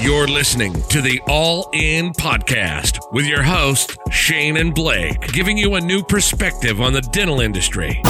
You're listening to the All In Podcast with your hosts, Shane and Blake, giving you a new perspective on the dental industry.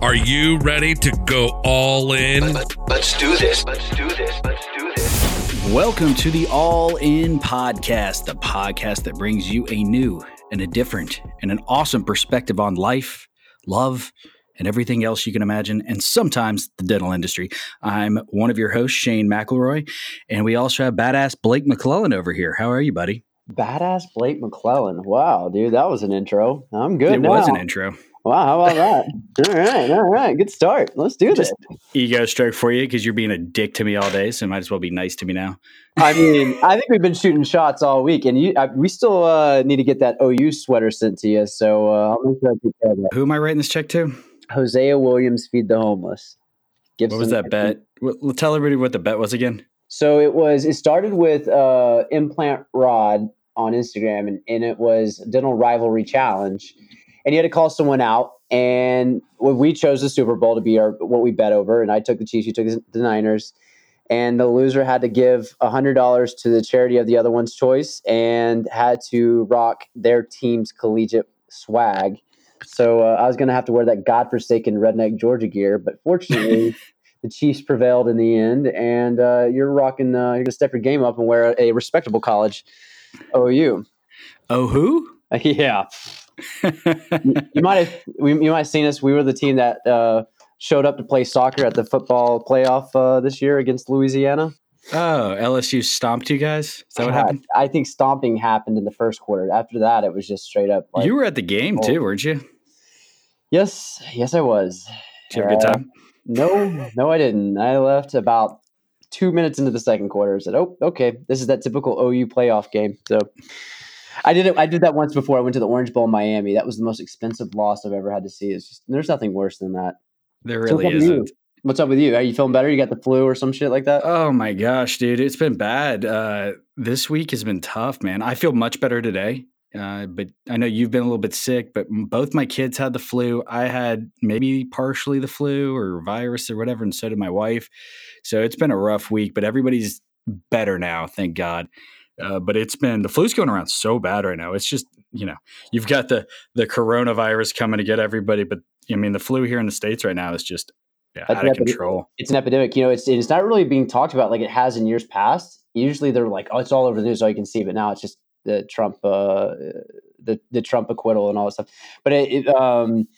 Are you ready to go all in? Let's do this. Let's do this. Let's do this. Welcome to the All In Podcast, the podcast that brings you a new and a different and an awesome perspective on life, love, and everything else you can imagine, and sometimes the dental industry. I'm one of your hosts, Shane McElroy, and we also have badass Blake McClellan over here. How are you, buddy? Badass Blake McClellan. Wow, dude, that was an intro. I'm good. It now. was an intro. Wow, how about that? all right, all right, good start. Let's do this. Ego stroke for you because you're being a dick to me all day, so might as well be nice to me now. I mean, I think we've been shooting shots all week, and you, I, we still uh, need to get that OU sweater sent to you. So uh, I'll make sure I of that. Who am I writing this check to? Hosea Williams, feed the homeless. Give What was that bet? Well, tell everybody what the bet was again. So it was. It started with uh, implant rod on Instagram, and, and it was dental rivalry challenge, and you had to call someone out. And we- we chose the Super Bowl to be our what we bet over, and I took the Chiefs, you took the Niners, and the loser had to give hundred dollars to the charity of the other one's choice, and had to rock their team's collegiate swag. So uh, I was going to have to wear that godforsaken redneck Georgia gear, but fortunately, the Chiefs prevailed in the end, and uh, you're rocking. Uh, you're gonna step your game up and wear a, respectable college OU. Oh, who? yeah, you might have we, you might have seen us. We were the team that uh, showed up to play soccer at the football playoff uh, this year against Louisiana. Oh, LSU stomped you guys. Is that what happened? I think stomping happened in the first quarter. After that, it was just straight up. Like, you were at the game oh. too, weren't you? Yes, yes, I was. Did you have a good Uh, time? No, no, I didn't. I left about two minutes into the second quarter. I said, "Oh, okay, this is that typical OU playoff game." So, I did it. I did that once before. I went to the Orange Bowl in Miami. That was the most expensive loss I've ever had to see. It's just there's nothing worse than that. There really what's up with you? isn't. What's up with you? Are you feeling better? You got the flu or some shit like that? Oh my gosh, dude, it's been bad. Uh, this week has been tough, man. I feel much better today, uh, but I know you've been a little bit sick. But both my kids had the flu. I had maybe partially the flu or virus or whatever, and so did my wife. So it's been a rough week, but everybody's better now, thank God. Uh, but it's been the flu's going around so bad right now. It's just you know you've got the the coronavirus coming to get everybody, but I mean the flu here in the states right now is just yeah, That's out of control. It's an epidemic. You know, it's it's not really being talked about like it has in years past. Usually, they're like, "Oh, it's all over the news, so you can see." But now it's just the Trump, uh, the the Trump acquittal and all that stuff. But it, it, um,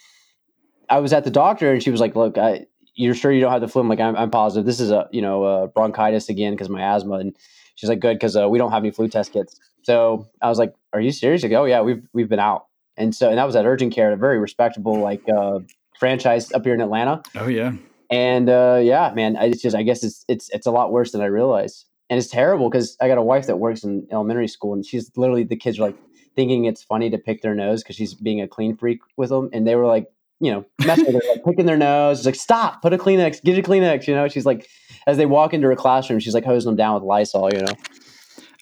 I was at the doctor, and she was like, "Look, I, you're sure you don't have the flu?" I'm like, "I'm, I'm positive. This is a you know uh, bronchitis again because my asthma." And she's like, "Good, because uh, we don't have any flu test kits." So I was like, "Are you serious?" Goes, "Oh yeah, we've we've been out." And so, and that was at urgent care, a very respectable like uh, franchise up here in Atlanta. Oh yeah. And uh, yeah, man, it's just I guess it's it's it's a lot worse than I realized, and it's terrible because I got a wife that works in elementary school, and she's literally the kids are like thinking it's funny to pick their nose because she's being a clean freak with them, and they were like, you know, messing with her, like picking their nose. It's like stop, put a Kleenex, get a Kleenex. You know, she's like, as they walk into her classroom, she's like hosing them down with Lysol. You know,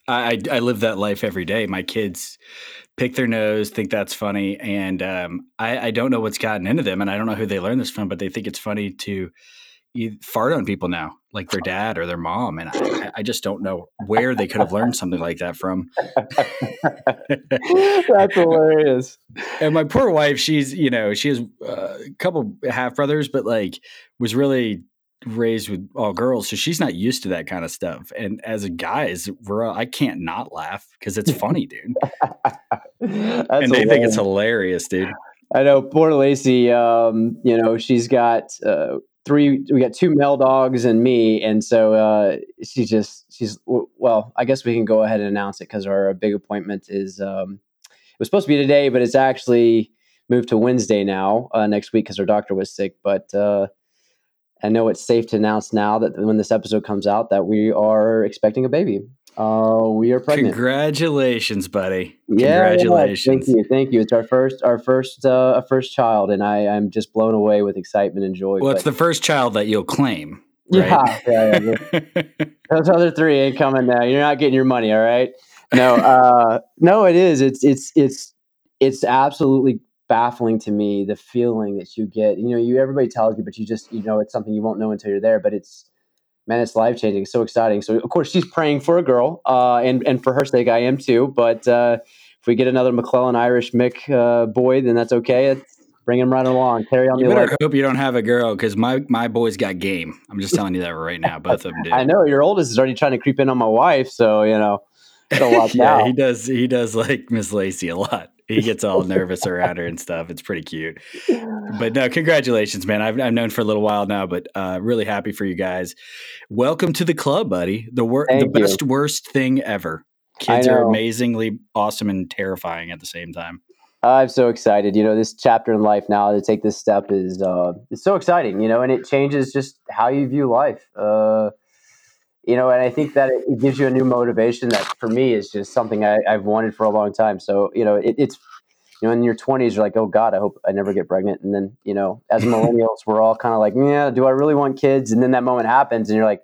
I, I live that life every day. My kids pick their nose, think that's funny, and um, I, I don't know what's gotten into them, and I don't know who they learned this from, but they think it's funny to you fart on people now, like their dad or their mom, and I, I just don't know where they could have learned something like that from. that's hilarious. and my poor wife, she's you know she has uh, a couple half brothers, but like was really raised with all girls, so she's not used to that kind of stuff. And as a guy, as we're I can't not laugh because it's funny, dude. And they think it's hilarious. hilarious, dude. I know poor Lacey. Um, you know, she's got uh, three. We got two male dogs and me, and so uh, she just she's well. I guess we can go ahead and announce it because our big appointment is. Um, it was supposed to be today, but it's actually moved to Wednesday now uh, next week because her doctor was sick. But uh, I know it's safe to announce now that when this episode comes out that we are expecting a baby. Uh, we are pregnant. Congratulations, buddy. Yeah, yeah, Congratulations. thank you, thank you. It's our first, our first, uh, first child, and I, I'm just blown away with excitement and joy. well, it's the first child that you'll claim. yeah, Right? yeah, yeah. Those other three ain't coming now. You're not getting your money. All right. No, uh, no, it is. It's, it's, it's, it's absolutely baffling to me the feeling that you get. You know, you everybody tells you, but you just, you know, it's something you won't know until you're there. But it's, man, it's life changing. So exciting. So of course she's praying for a girl, uh, and and for her sake, I am too. But uh, if we get another McClellan Irish Mick uh, boy, then that's okay. It's, bring him right along. Carry on You the better life. hope you don't have a girl because my my boys got game. I'm just telling you that right now. Both of them do. I know your oldest is already trying to creep in on my wife, so you know. yeah, out. he does. He does like Miss Lacey a lot. He gets all nervous around her and stuff. It's pretty cute. But no, congratulations, man. I've, I've known for a little while now, but uh, really happy for you guys. Welcome to the club, buddy. The wor- the you. best worst thing ever. Kids are amazingly awesome and terrifying at the same time. I'm so excited. You know, this chapter in life now to take this step is uh, it's so exciting. You know, and it changes just how you view life. Uh, you know, and I think that it, gives you a new motivation that for me is just something I, I've wanted for a long time. So you know, it, it's you know, in your 20s, you're like, oh God, I hope I never get pregnant. And then you know, as millennials, we're all kind of like, yeah, do I really want kids? And then that moment happens, and you're like.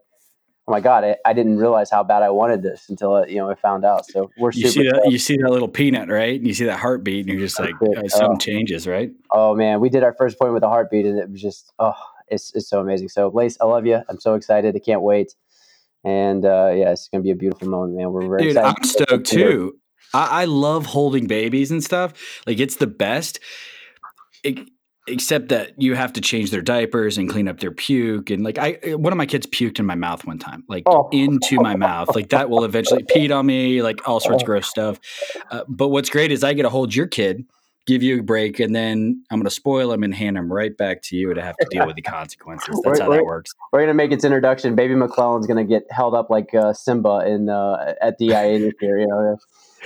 Oh my God! I, I didn't realize how bad I wanted this until uh, you know I found out. So we're You super. see that? You see that little peanut, right? And you see that heartbeat, and you're just like, That's uh, something Oh. changes, right? Oh man, we did our first point with a heartbeat, and it was just oh, it's it's so amazing. So, Lace, I love you. I'm so excited. I can't wait. And uh, yeah, it's gonna be a beautiful moment, man. We're very Dude, excited. I'm stoked too. I, I love holding babies and stuff. Like it's the best. Ex- except that you have to change their diapers and clean up their puke. And like I, one of my kids puked in my mouth one time, like Oh. into my mouth. Like that will eventually peed on me, like all sorts of gross stuff. Uh, but what's great is I get to hold your kid, give you a break, and then I'm going to spoil him and hand him right back to you to have to deal with the consequences. That's Right, how that works. We're gonna make its introduction. Baby McClellan's gonna get held up like uh, Simba in uh, at DIA this year. You know,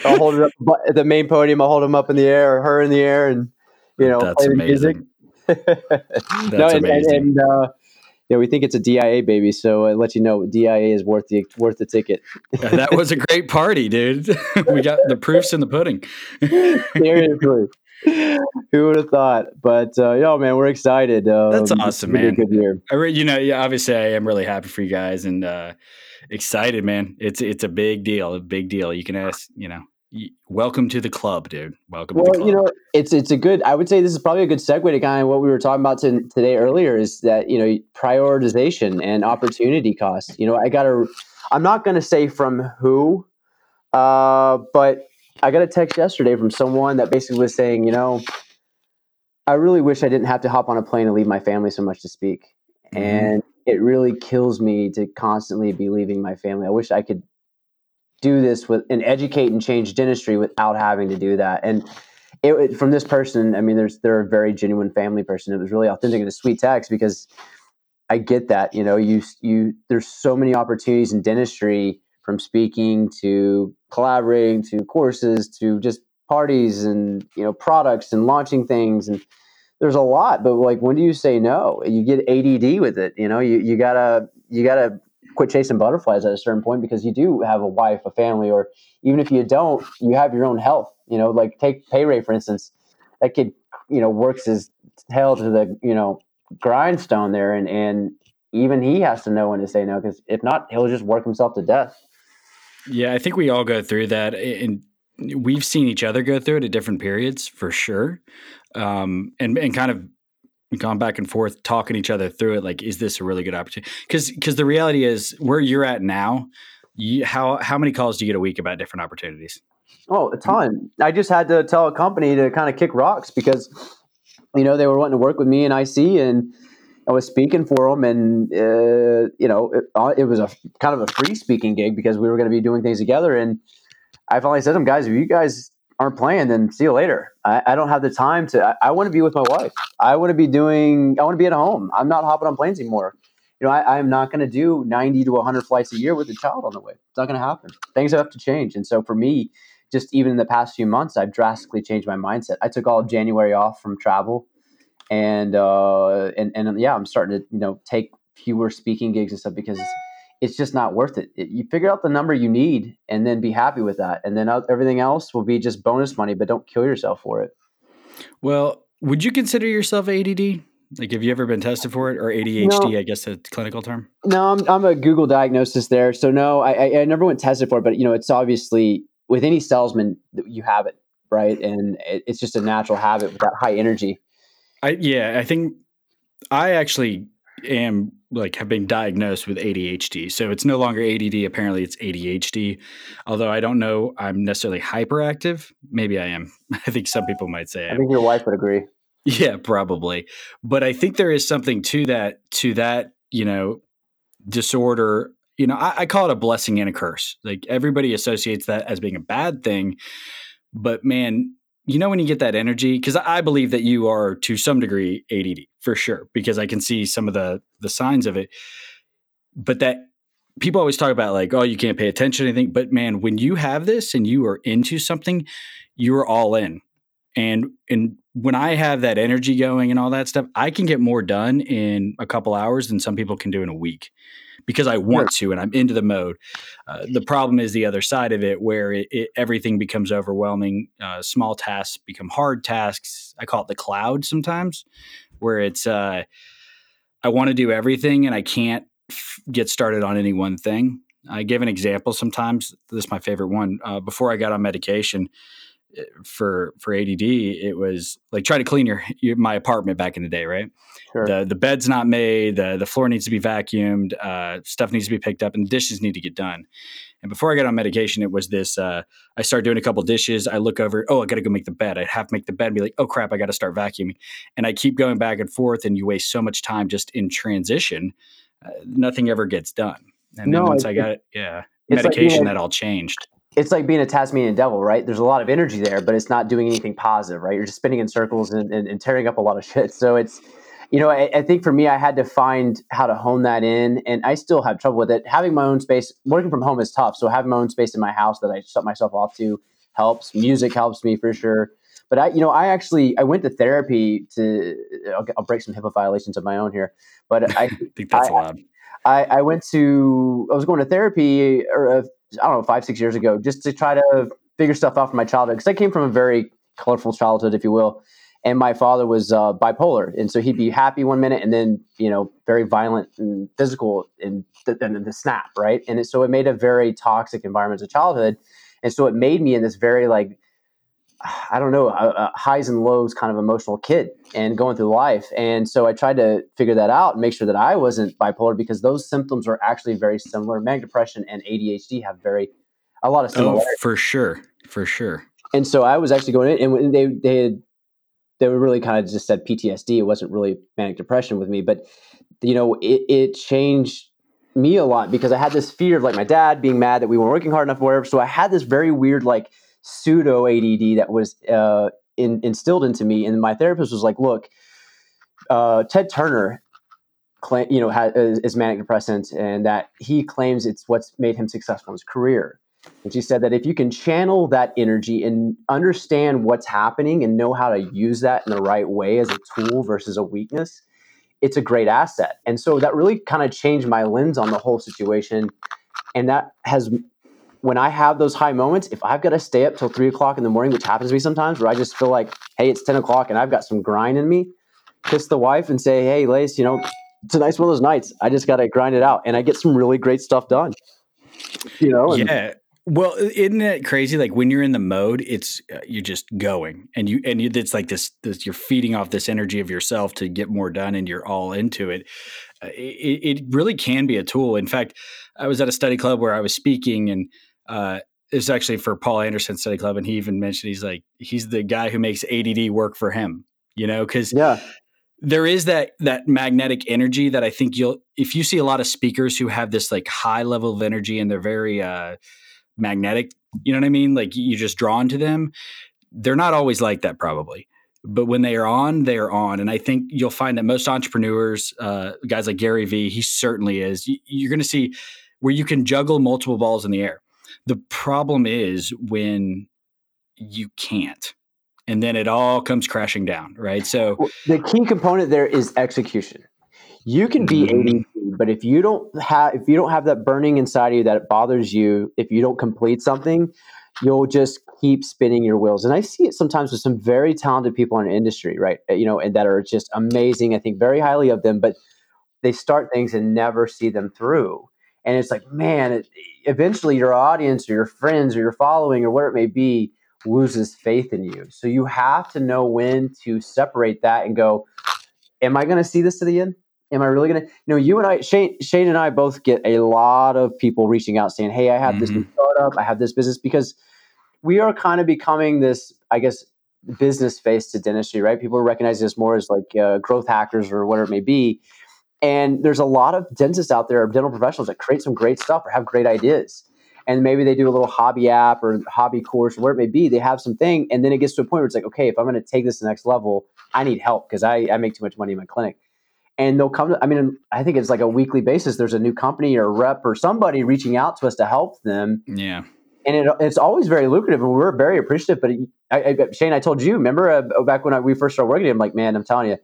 I'll hold it up at the main podium. I'll hold him up in the air, or her in the air, and you know, That's the amazing. no, That's and, and, amazing. and uh, yeah, we think it's a DIA baby, so I let you know DIA is worth the worth the ticket. Yeah, that was a great party, dude. we got the proofs in the pudding. Seriously. Who would have thought? But uh, yo, man, we're excited. Um, That's awesome, gonna man. Good year. I re- you know, yeah, obviously, I am really happy for you guys and uh, excited, man. It's it's a big deal, a big deal. You can ask, you know, welcome to the club, dude. Welcome to the Well, club. you know, it's it's a good. I would say this is probably a good segue to kind of what we were talking about to, today earlier. Is that you know prioritization and opportunity cost. You know, I got to. I'm not going to say from who, uh, but I got a text yesterday from someone that basically was saying, you know, I really wish I didn't have to hop on a plane and leave my family so much to speak. Mhm. And it really kills me to constantly be leaving my family. I wish I could do this with and educate and change dentistry without having to do that. And it, it- from this person, I mean, there's they're a very genuine family person. It was really authentic and a sweet text because I get that. You know, you you there's so many opportunities in dentistry from speaking to collaborating to courses to just parties and you know products and launching things. And there's a lot but like when do you say no? You get add with it you know? You, you gotta you gotta quit chasing butterflies at a certain point because you do have a wife a family or even if you don't you have your own health you know? Like take pay ray for instance. That kid you know works his tail to the you know grindstone there and and even he has to know when to say no because if not he'll just work himself to death Yeah, I think we all go through that, and we've seen each other go through it at different periods for sure, um, and and kind of gone back and forth talking each other through it. Like, is this a really good opportunity? Because because the reality is, where you're at now, you, how how many calls do you get a week about different opportunities? Oh, a ton. I just had to tell a company to kind of kick rocks because, you know, they were wanting to work with me and IC, and I was speaking for them, and uh, you know, it, uh, it was a kind of a free speaking gig because we were going to be doing things together. And I finally said to them, guys, if you guys aren't playing, then see you later. I, I don't have the time to. I, I want to be with my wife. I want to be doing. I want to be at home. I'm not hopping on planes anymore. You know, I, I'm not going to do 90 to 100 flights a year with a child on the way. It's not going to happen. Things have to change. And so for me, just even in the past few months, I've drastically changed my mindset. I took all of January off from travel, and uh, and and yeah, I'm starting to you know take fewer speaking gigs and stuff because it's, it's just not worth it. it. You figure out the number you need, and then be happy with that, and then everything else will be just bonus money. But don't kill yourself for it. Well, would you consider yourself ADD? Like, have you ever been tested for it or ADHD? I guess the clinical term. No, I'm, I'm a Google diagnosis there. So no, I, I, I never went tested for it, but you know, it's obviously with any salesman you have it, right? And it, it's just a natural habit with that high energy. I yeah, I think I actually am like have been diagnosed with ADHD. So it's no longer ADD. Apparently, it's ADHD. Although I don't know, I'm necessarily hyperactive. Maybe I am. I think some people might say. I think your wife would agree. Yeah, probably. But I think there is something to that. To that, you know, disorder. You know, I, I call it a blessing and a curse. Like everybody associates that as being a bad thing, but man, you know when you get that energy? Because i believe that you are to some degree add for sure because i can see some of the the signs of it. But that people always talk about like oh you can't pay attention to anything. But man when you have this and you are into something you're all in. And and when i have that energy going and all that stuff i can get more done in a couple hours than some people can do in a week because I want to and I'm into the mode. Uh, the problem is the other side of it where it, it, everything becomes overwhelming. Uh, small tasks become hard tasks. I call it the cloud sometimes, where it's uh, I want to do everything and I can't f- get started on any one thing. I give an example sometimes. This is my favorite one. Uh, before I got on medication, for for ADD, it was like try to clean your, your, my apartment back in the day, right? Sure. The the bed's not made, the the floor needs to be vacuumed, uh, stuff needs to be picked up, and the dishes need to get done. And before I got on medication, it was this. Uh, I started doing a couple dishes. I look over, oh, I got to go make the bed. I have to make the bed and be like, oh crap, I got to start vacuuming. And I keep going back and forth, and you waste so much time just in transition. Uh, nothing ever gets done. And no, then once I got it, yeah, medication, like, that all changed it's like being a Tasmanian devil, right? There's a lot of energy there, but it's not doing anything positive, right? You're just spinning in circles and, and, and tearing up a lot of shit. So it's, you know, I, I, think for me, I had to find how to hone that in, and I still have trouble with it. Having my own space, working from home is tough. So having my own space in my house that I shut myself off to helps. Music helps me for sure. But I, you know, I actually I went to therapy to. I'll, I'll break some HIPAA violations of my own here, but I, think that's I, allowed. I, I went to I was going to therapy or I don't know five six years ago just to try to figure stuff out from my childhood because I came from a very colorful childhood, if you will, and my father was uh, bipolar, and so he'd be happy one minute and then you know very violent and physical and then the snap right, and it, so it made a very toxic environment as a childhood, and so it made me in this very like I don't know, a, a, highs and lows kind of emotional kid and going through life. And so I tried to figure that out and make sure that I wasn't bipolar because those symptoms are actually very similar. Manic depression and ADHD have very, a lot of oh, similarities. Oh, for sure. For sure. And so I was actually going in and they, they had, they were really kind of just said PTSD. It wasn't really manic depression with me, but you know, it, it changed me a lot because I had this fear of like my dad being mad that we weren't working hard enough, or whatever. So I had this very weird, like, pseudo ADD that was uh, in, instilled into me. And my therapist was like, look, uh, Ted Turner, you know, has, is manic depressant, and that he claims it's what's made him successful in his career. And she said that if you can channel that energy and understand what's happening and know how to use that in the right way as a tool versus a weakness, it's a great asset. And so that really kind of changed my lens on the whole situation. And that has when I have those high moments, if I've got to stay up till three o'clock in the morning, which happens to me sometimes, where I just feel like, hey, it's 10 o'clock and I've got some grind in me, kiss the wife and say, hey, Lace, you know, tonight's one of those nights. I just got to grind it out. And I get some really great stuff done. You know? And, yeah. Well, isn't it crazy? Like when you're in the mode, it's uh, you're just going, and you and you, it's like this, this. You're feeding off this energy of yourself to get more done, and you're all into it. Uh, it. It really can be a tool. In fact, I was at a study club where I was speaking, and uh, is actually for Paul Anderson Study Club, and he even mentioned he's like he's the guy who makes ADD work for him. You know, because yeah, there is that that magnetic energy that I think you'll if you see a lot of speakers who have this like high level of energy and they're very uh, magnetic. You know what I mean? Like you're just drawn to them. They're not always like that, probably. But when they are on, they are on, and I think you'll find that most entrepreneurs, uh, guys like Gary Vee, he certainly is. You're going to see where you can juggle multiple balls in the air the problem is when you can't. And then it all comes crashing down, right? So the key component there is execution. You can be mm-hmm. ADD, but if you don't have if you don't have that burning inside of you that bothers you, if you don't complete something, you'll just keep spinning your wheels. And I see it sometimes with some very talented people in industry, right? Uh, you know, and that are just amazing. I think very highly of them, but they start things and never see them through and it's like man it, eventually your audience or your friends or your following or whatever it may be loses faith in you so you have to know when to separate that and go am i going to see this to the end Am I really gonna? You know, you and I, Shane, Shane and I both get a lot of people reaching out saying, "Hey, I have this new startup. I have this business," because we are kind of becoming this, I guess, business face to dentistry, right? People recognize recognizing us more as like uh, growth hackers or whatever it may be. And there's a lot of dentists out there, dental professionals that create some great stuff or have great ideas. And maybe they do a little hobby app or hobby course, or where it may be. They have something, and then it gets to a point where it's like, okay, if I'm going to take this to the next level, I need help because I, I make too much money in my clinic. And they'll come to, I mean, I think it's like a weekly basis. There's a new company or rep or somebody reaching out to us to help them. Yeah and it, it's always very lucrative, and we're very appreciative. But I, I, Shane, I told you, remember uh, back when I, we first started working, I'm like, man, I'm telling you,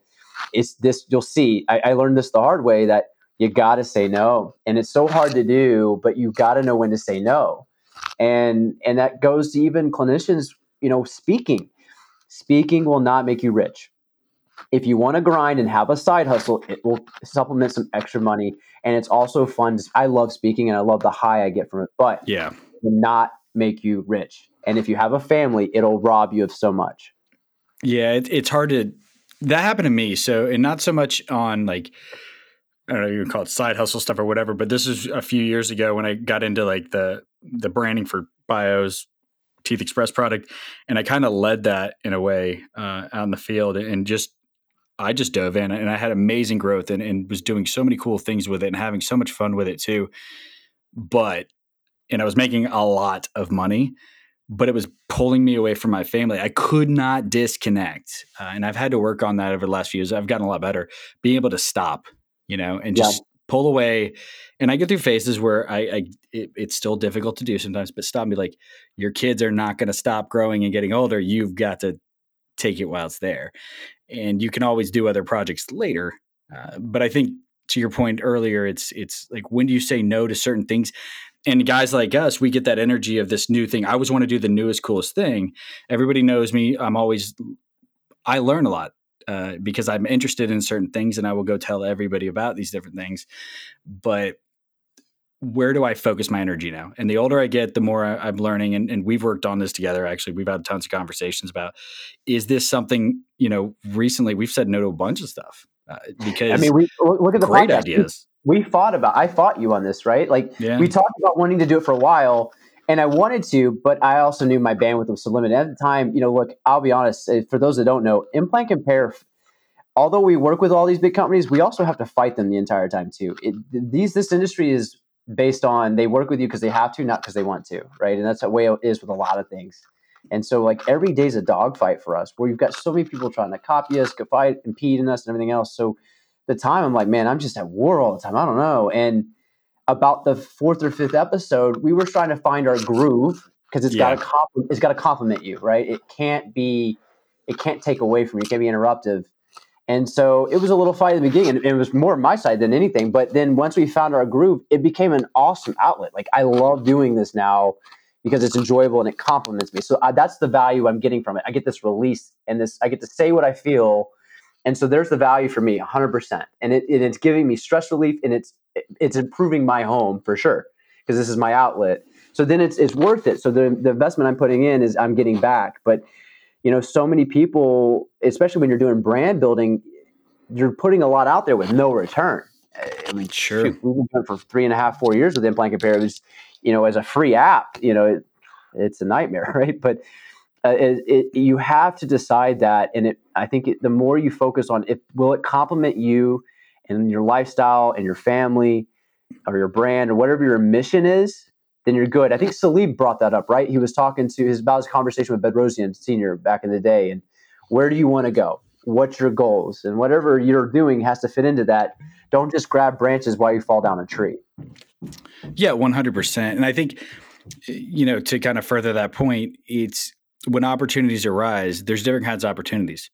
it's this. You'll see. I, I learned this the hard way that you got to say no, and it's so hard to do, but you got to know when to say no, and and that goes to even clinicians. You know, speaking, speaking will not make you rich. If you want to grind and have a side hustle, it will supplement some extra money, and it's also fun. I love speaking, and I love the high I get from it. But yeah, will not make you rich. And if you have a family, it'll rob you of so much. Yeah, it, it's hard to. That happened to me. So, and not so much on like, I don't know, you can call it side hustle stuff or whatever. But this is a few years ago when I got into like the the branding for Bios Teeth Express product, and I kind of led that in a way uh, out in the field, and just I just dove in, and I had amazing growth, and, and was doing so many cool things with it, and having so much fun with it too. But and I was making a lot of money, but it was pulling me away from my family. I could not disconnect. Uh, and I've had to work on that over the last few years. I've gotten a lot better being able to stop, you know, and just yeah. pull away. And I get through phases where I, I it, it's still difficult to do sometimes, but stop me like your kids are not going to stop growing and getting older. You've got to take it while it's there. And you can always do other projects later. Uh, but I think to your point earlier, it's it's like when do you say no to certain things? And guys like us, we get that energy of this new thing. I always want to do the newest, coolest thing. Everybody knows me. I'm always, I learn a lot uh, because I'm interested in certain things and I will go tell everybody about these different things. But where do I focus my energy now? And the older I get, the more I, am learning. And, and, we've worked on this together. Actually, we've had tons of conversations about is this something, you know, recently we've said no to a bunch of stuff uh, because I mean, we look at the great podcast. ideas we fought about I fought you on this, right? Like yeah. we talked about wanting to do it for a while and I wanted to, but I also knew my bandwidth was so limited. At the time, you know, look, I'll be honest, eh, for those that don't know, Implant Compare although we work with all these big companies, we also have to fight them the entire time too. It, these this industry is based on they work with you because they have to, not because they want to, right? And that's the way it is with a lot of things. And so, like every day's a dogfight for us, where you've got so many people trying to copy us, fight, impede in us, and everything else. So the time, I'm like, man, I'm just at war all the time. I don't know. And about the fourth or fifth episode, we were trying to find our groove because it's yeah. got to comp- it's got to complement you, right? It can't be, it can't take away from you. It can't be interruptive. And so it was a little fight at the beginning, and it was more my side than anything. But then once we found our groove, it became an awesome outlet. Like I love doing this now because it's enjoyable and it complements me. So I, that's the value I'm getting from it. I get this release and this. I get to say what I feel and so there's the value for me 100%. And it, it, it's giving me stress relief and it's it's improving my home for sure because this is my outlet. So then it's it's worth it. So the the investment I'm putting in is I'm getting back. But you know, so many people, especially when you're doing brand building, you're putting a lot out there with no return. I mean, sure. Shoot, we've been for three and a half, four years with Implant Compare. It was, you know, as a free app, you know, it, it's a nightmare, right? But uh, it, it, you have to decide that and it i think it, the more you focus on it will it complement you and your lifestyle and your family or your brand or whatever your mission is then you're good. I think Salib brought that up right? He was talking to his about his conversation with bedrosian senior back in the day and where do you want to go? What's your goals? And whatever you're doing has to fit into that. Don't just grab branches while you fall down a tree. Yeah 100% and i think you know to kind of further that point it's when opportunities arise, there's different kinds of opportunities.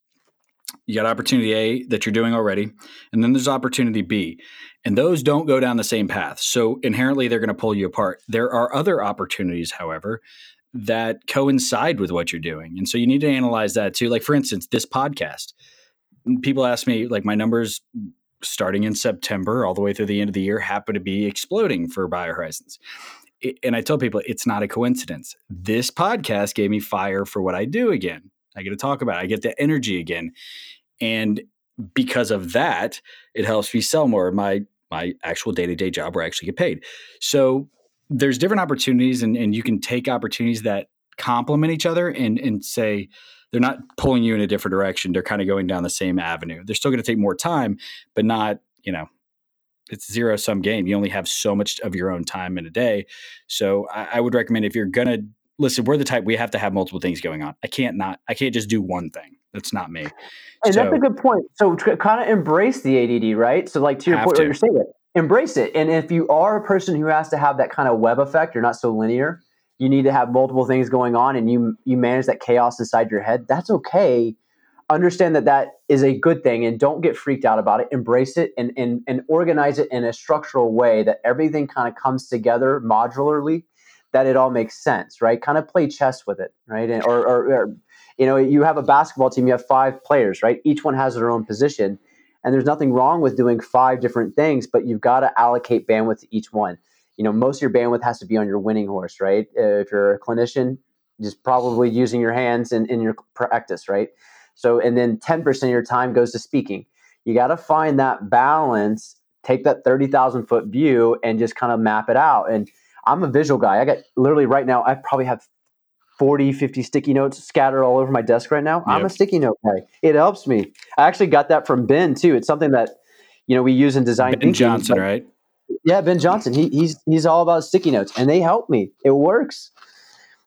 You got opportunity A that you're doing already, and then there's opportunity B. And those don't go down the same path. So inherently, they're going to pull you apart. There are other opportunities, however, that coincide with what you're doing. And so you need to analyze that too. Like, for instance, this podcast. People ask me, like, my numbers starting in September all the way through the end of the year happen to be exploding for BioHorizons and I tell people it's not a coincidence. This podcast gave me fire for what I do again. I get to talk about it. I get the energy again. And because of that, it helps me sell more. My my actual day to day job where I actually get paid. So there's different opportunities, and, and you can take opportunities that complement each other and and say they're not pulling you in a different direction. They're kind of going down the same avenue. They're still going to take more time, but not you know it's zero sum game. You only have so much of your own time in a day. So I, I would recommend if you're gonna listen, we're the type we have to have multiple things going on. I can't not I can't just do one thing. That's not me. And so, that's a good point. So kind of embrace the ADD, right? So like to your point, to. you're saying, embrace it. And if you are a person who has to have that kind of web effect, you're not so linear. You need to have multiple things going on, and you you manage that chaos inside your head. That's okay. Understand that that is a good thing, and don't get freaked out about it. Embrace it and and and organize it in a structural way that everything kind of comes together modularly. That it all makes sense, right? Kind of play chess with it, right? And, or, or, or you know, you have a basketball team, you have five players, right? Each one has their own position. And there's nothing wrong with doing five different things, but you've got to allocate bandwidth to each one. You know, most of your bandwidth has to be on your winning horse, right? Uh, if you're a clinician, just probably using your hands in, in your practice, right? So, and then 10% of your time goes to speaking. You got to find that balance, take that 30,000 foot view and just kind of map it out. And I'm a visual guy. I got literally right now, I probably have 40, 50 sticky notes scattered all over my desk right now. I'm a sticky note guy. It helps me. I actually got that from Ben too. It's something that, you know, we use in design Ben thinking, Johnson, right? Yeah, Ben Johnson. He, he's he's all about sticky notes, and they help me. It works.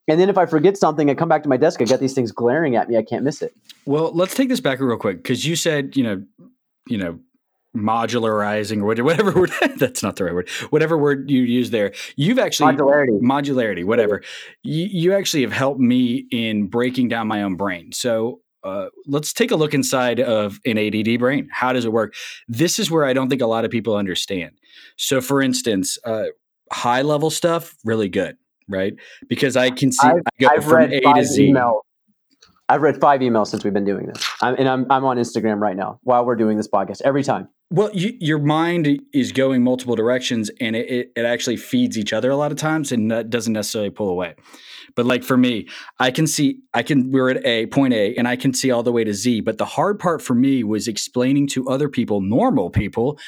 And then if I forget something, I come back to my desk. I got these things glaring at me. I can't miss it. Well, let's take this back real quick because you said, you know, you know, modularizing or whatever, whatever word that's not the right word. Whatever word you use there, you've actually Modularity. modularity, whatever. You, you actually have helped me in breaking down my own brain. So uh, let's take a look inside of an ADD brain. How does it work? This is where I don't think a lot of people understand. So, for instance, uh, high level stuff, really good, right? Because I can see I've- I go I've from read A five to Z. emails. I've read five emails since we've been doing this, I'm, and I'm I'm on Instagram right now while we're doing this podcast. Every time. Well, you, your mind is going multiple directions, and it, it, it actually feeds each other a lot of times, and that doesn't necessarily pull away. But like for me, I can see, I can, we're at A, point A, and I can see all the way to Z. But the hard part for me was explaining to other people, normal people,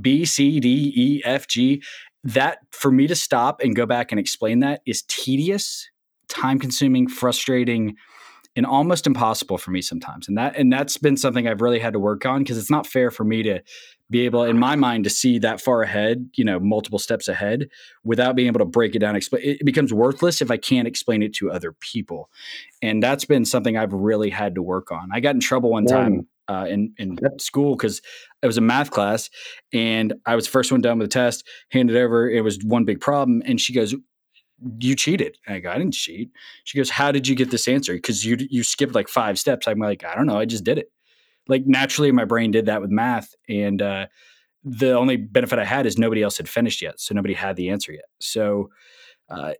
B, C, D, E, F, G. That for me to stop and go back and explain that is tedious, time consuming, frustrating, and almost impossible for me sometimes. And that and that's been something I've really had to work on because it's not fair for me to be able in my mind to see that far ahead, you know, multiple steps ahead without being able to break it down explain it becomes worthless if I can't explain it to other people. And that's been something I've really had to work on. I got in trouble one time uh, in in school because it was a math class and I was the first one done with the test, handed over, it was one big problem. And she goes, you cheated. I go, I didn't cheat. She goes, How did you get this answer? Because you you skipped like five steps. I'm like, I don't know. I just did it. Like naturally, my brain did that with math, and uh, the only benefit I had is nobody else had finished yet, so nobody had the answer yet. So, uh,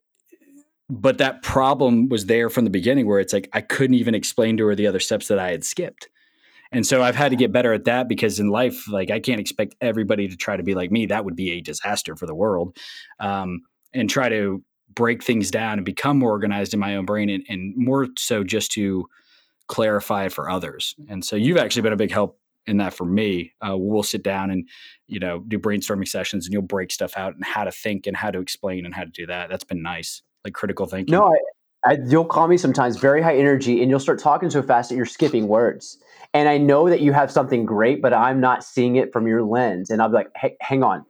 but that problem was there from the beginning, where it's like I couldn't even explain to her the other steps that I had skipped. And so I've had to get better at that because in life, like I can't expect everybody to try to be like me. That would be a disaster for the world. Um, and try to break things down and become more organized in my own brain and, and more so just to clarify for others. And so you've actually been a big help in that for me. Uh, we'll sit down and, you know, do brainstorming sessions and you'll break stuff out and how to think and how to explain and how to do that. That's been nice. Like critical thinking. No, I, I, you'll call me sometimes very high energy, and you'll start talking so fast that you're skipping words. And I know that you have something great, but I'm not seeing it from your lens. And I'll be like, hey, hang on,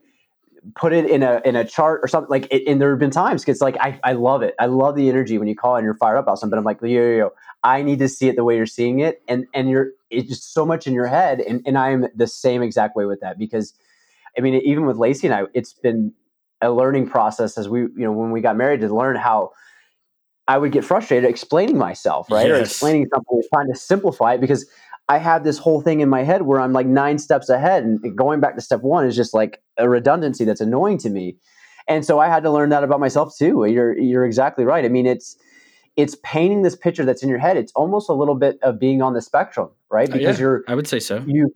put it in a in a chart or something. Like, it, and there have been times because like I, I love it. I love the energy when you call and you're fired up about something. I'm like, yo, yo, yo, I need to see it the way you're seeing it, and and you're it's just so much in your head, and and I am the same exact way with that because, I mean, even with Lacey and I, it's been a learning process as we you know when we got married to learn how I would get frustrated explaining myself, right? Or explaining something, trying to simplify it because I have this whole thing in my head where I'm like nine steps ahead, and going back to step one is just like a redundancy that's annoying to me. And so I had to learn that about myself too. You're you're exactly right. I mean, it's it's painting this picture that's in your head. It's almost a little bit of being on the spectrum, right? Uh, Because yeah, you're I would say so. you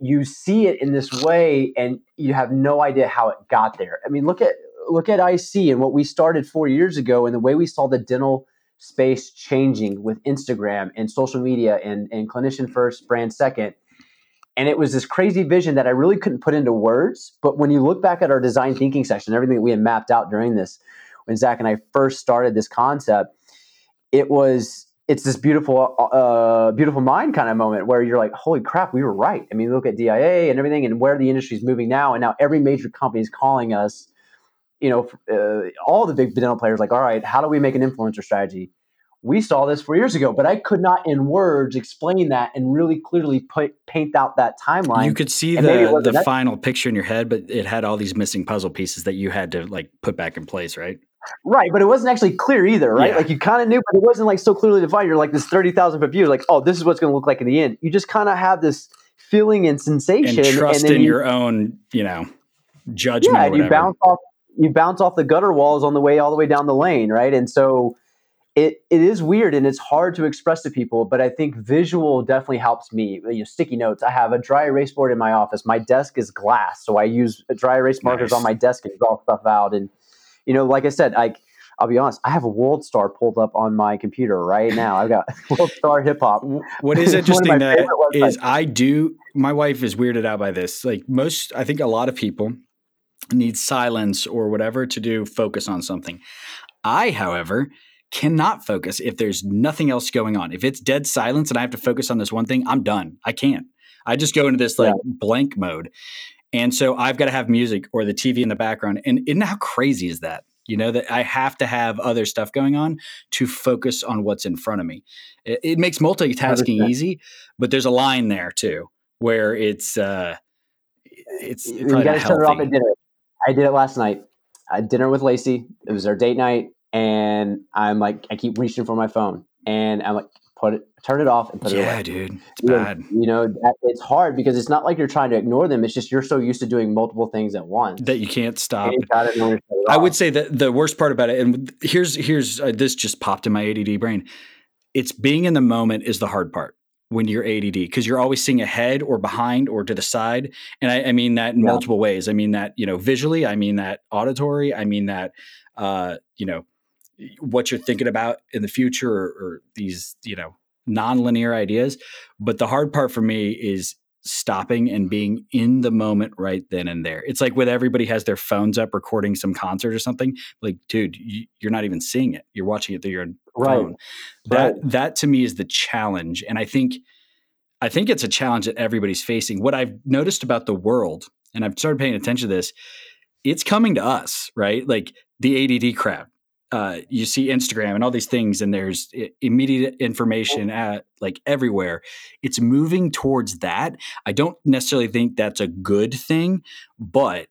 you see it in this way and you have no idea how it got there. I mean, look at look at IC and what we started 4 years ago and the way we saw the dental space changing with Instagram and social media and and clinician first, brand second. And it was this crazy vision that I really couldn't put into words. But when you look back at our design thinking session, everything that we had mapped out during this, when Zach and I first started this concept, it was it's this beautiful uh, beautiful mind kind of moment where you're like holy crap we were right i mean look at dia and everything and where the industry is moving now and now every major company is calling us you know uh, all the big dental players like all right how do we make an influencer strategy we saw this four years ago but i could not in words explain that and really clearly put, paint out that timeline you could see the, the final picture in your head but it had all these missing puzzle pieces that you had to like put back in place right Right, but it wasn't actually clear either, right? Yeah. Like you kind of knew, but it wasn't like so clearly defined. You're like this thirty thousand foot view, like, oh, this is what's going to look like in the end. You just kind of have this feeling and sensation, and trust and in you, your own, you know, judgment. Yeah, and you bounce off, you bounce off the gutter walls on the way all the way down the lane, right? And so it it is weird and it's hard to express to people, but I think visual definitely helps me. You know, sticky notes. I have a dry erase board in my office. My desk is glass, so I use dry erase markers nice. on my desk and draw stuff out and you know, like I said, like I'll be honest, I have a World Star pulled up on my computer right now. I've got World Star Hip Hop. What is interesting that is I do. My wife is weirded out by this. Like most, I think a lot of people need silence or whatever to do focus on something. I, however, cannot focus if there's nothing else going on. If it's dead silence and I have to focus on this one thing, I'm done. I can't. I just go into this like yeah. blank mode. And so I've got to have music or the TV in the background. And isn't how crazy is that? You know, that I have to have other stuff going on to focus on what's in front of me. It, it makes multitasking easy, but there's a line there too where it's, uh, it's, you got to turn it off at dinner. I did it last night. I had dinner with Lacey. It was our date night. And I'm like, I keep reaching for my phone. And I'm like, put it, turn it off, and put yeah, it away. Yeah, dude, it's you bad. Know, you know, that, it's hard because it's not like you're trying to ignore them. It's just you're so used to doing multiple things at once that you can't stop. You I would say that the worst part about it, and here's here's uh, this just popped in my ADD brain. It's being in the moment is the hard part when you're ADD because you're always seeing ahead or behind or to the side. And I, I mean that in yeah. multiple ways. I mean that you know visually. I mean that auditory. I mean that uh, you know what you're thinking about in the future or, or these you know nonlinear ideas but the hard part for me is stopping and being in the moment right then and there. It's like with everybody has their phones up recording some concert or something like dude you, are not even seeing it. You're watching it through your right. phone. That right. that to me is the challenge and i think i think it's a challenge that everybody's facing. What i've noticed about the world and i've started paying attention to this it's coming to us right? Like the add crowd uh, you see Instagram and all these things, and there's immediate information at like everywhere. It's moving towards that. I don't necessarily think that's a good thing, but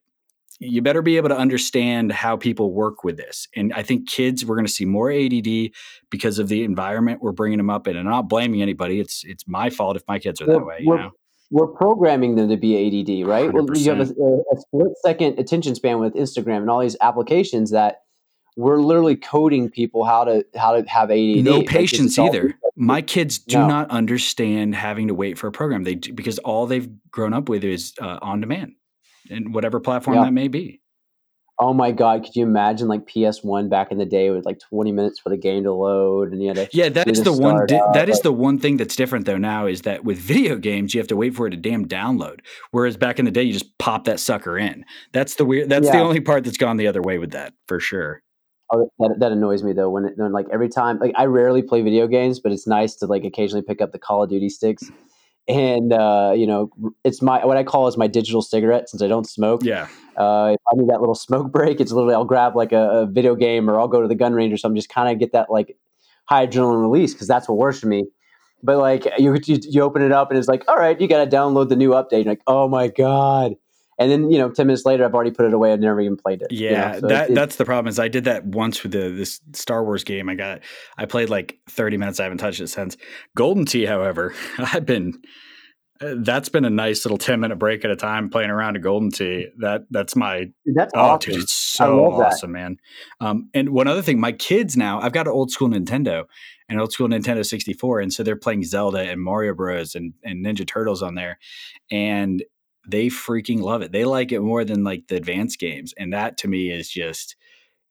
you better be able to understand how people work with this. And I think kids, we're going to see more ADD because of the environment we're bringing them up in. And I'm not blaming anybody. It's it's my fault if my kids are that way. You know? we're programming them to be ADD, right? 100%. Well, you have a, a, split second attention span with Instagram and all these applications that we're literally coding people how to how to have ADD. No patience either. My kids do no. not understand having to wait for a program. They do, because all they've grown up with is uh, on demand, and whatever platform yeah. that may be. Oh my god! Could you imagine like PS One back in the day with like twenty minutes for the game to load, and you had to yeah. That is the one. Di- that is the one thing that's different though. Now is that with video games, you have to wait for it to damn download. Whereas back in the day, you just pop that sucker in. That's the weird. That's yeah. the only part that's gone the other way with that for sure. Oh, that, that annoys me though when, it, when like every time like I rarely play video games, but it's nice to like occasionally pick up the Call of Duty sticks, and uh, you know it's my what I call is my digital cigarette since I don't smoke. Yeah. Uh, if I need that little smoke break, it's literally I'll grab like a, a video game or I'll go to the gun range or something, just kind of get that like high adrenaline release because that's what works for me. But like you, you, you open it up and it's like, all right, you got to download the new update. You're like, oh my god and then you know 10 minutes later i've already put it away. I've never even played it yeah you know? so that, it, that's the problem is i did that once with the this star wars game i got. I played like 30 minutes i haven't touched it since. Golden tee however i've been uh, that's been a nice little 10 minute break at a time playing around a golden tee. That that's my that's oh awesome. dude it's so awesome man. Um, and one other thing my kids now i've got an old school nintendo an old school nintendo 64 and so they're playing zelda and mario bros. and, and ninja turtles on there. And they freaking love it. They like it more than like the advanced games. And that to me is just,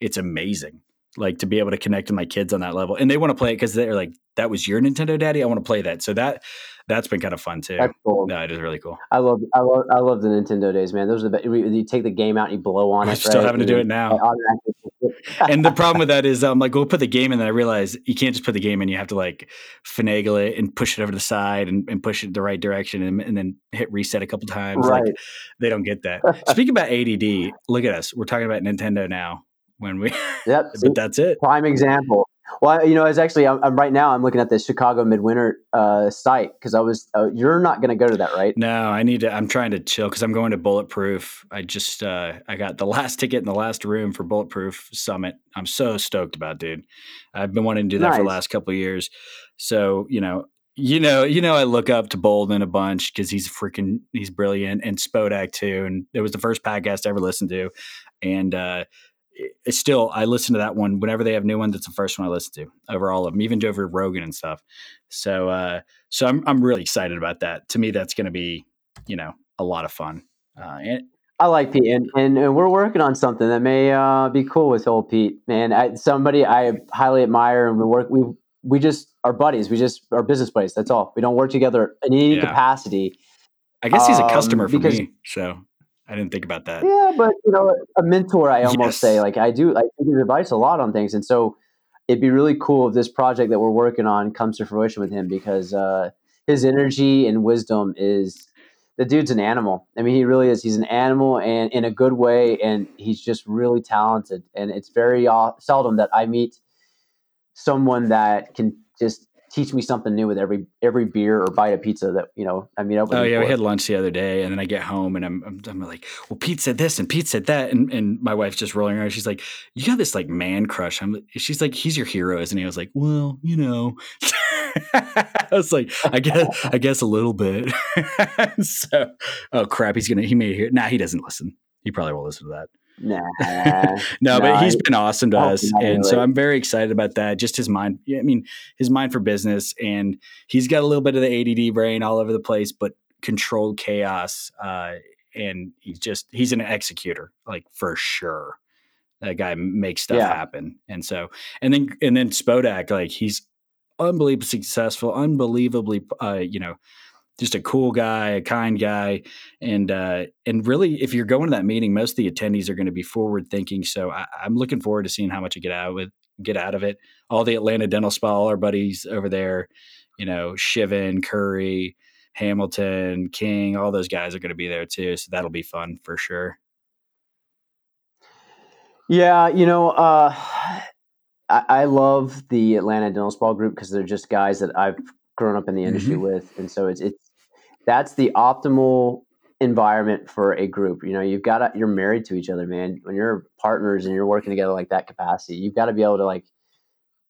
it's amazing. Like to be able to connect with my kids on that level, and they want to play it because they're like, "That was your Nintendo, Daddy. I want to play that." So that that's been kind of fun too. That's cool. No, it is really cool. I love, I love, I love the Nintendo days, man. Those are the best. You take the game out and you blow on it. I'm it. still right? having to do it now. and the problem with that is I'm like, we'll put the game in, and I realize you can't just put the game in. You have to like finagle it and push it over to the side and, and push it the right direction, and, and then hit reset a couple times. Right. Like they don't get that. Speaking about ADD, look at us. We're talking about Nintendo now. When we, Yep. but that's it. prime example. Well, you know, it's actually I'm, I'm right now. I'm looking at the Chicago Midwinter uh, site because I was. Uh, you're not going to go to that, right? No, I need to. I'm trying to chill because I'm going to Bulletproof. I just uh, I got the last ticket in the last room for Bulletproof Summit. I'm so stoked about, dude. I've been wanting to do that for the last couple of years. So you know, you know, you know, I look up to Bolden a bunch because he's freaking he's brilliant and Spodak too. And it was the first podcast I ever listened to, and uh, it's still I listen to that one whenever they have new ones. It's the first one I listen to over all of them, even over Rogan and stuff. So uh, so I'm I'm really excited about that. To me, that's going to be you know a lot of fun. Uh, and I like Pete, and, and, and we're working on something that may uh, be cool with old Pete, man. I, somebody I highly admire, and we work. We we just are buddies. We just are business buddies. That's all. We don't work together in any Yeah. capacity. I guess he's a Um, customer for because- me, so I didn't think about that. Yeah, but you know, a mentor. I almost Yes. say like I do. I his advice a lot on things, and so it'd be really cool if this project that we're working on comes to fruition with him because uh, his energy and wisdom is the dude's an animal. I mean, he really is. He's an animal, and in a good way, and he's just really talented. And it's very uh, seldom that I meet someone that can just teach me something new with every every beer or bite of pizza that you know I mean. Oh yeah, we had lunch the other day, and then I get home and I'm, I'm I'm like, well, Pete said this and Pete said that, and and my wife's just rolling around. She's like, you got this like man crush. I'm. She's like, he's your hero, isn't he? I was like, well, you know. I was like, I guess, I guess a little bit. so, oh crap, he's gonna. He may hear. Nah, he doesn't listen. He probably won't listen to that. Nah, no, but Nah, he's he- been awesome to us, and so. I'm very excited about that. Just his mind, I mean, his mind for business, and he's got a little bit of the ADD brain all over the place, but controlled chaos. Uh, and he's just he's an executor, like for sure. That guy makes stuff Yeah. happen, and so and then and then Spodak, like he's unbelievably successful, unbelievably, uh, you know, just a cool guy, a kind guy, and uh, and really, if you're going to that meeting, most of the attendees are going to be forward thinking. So I, I'm looking forward to seeing how much I get out with get out of it. All the Atlanta Dental Spa, all our buddies over there, you know, Shivan, Curry, Hamilton, King, all those guys are going to be there too. So that'll be fun for sure. Yeah, you know, uh, I, I love the Atlanta Dental Spa group because they're just guys that I've grown up in the industry Mm-hmm. with, and so it's it's that's the optimal environment for a group. You know, you've got to, you're married to each other, man. When you're partners and you're working together like that capacity, you've got to be able to like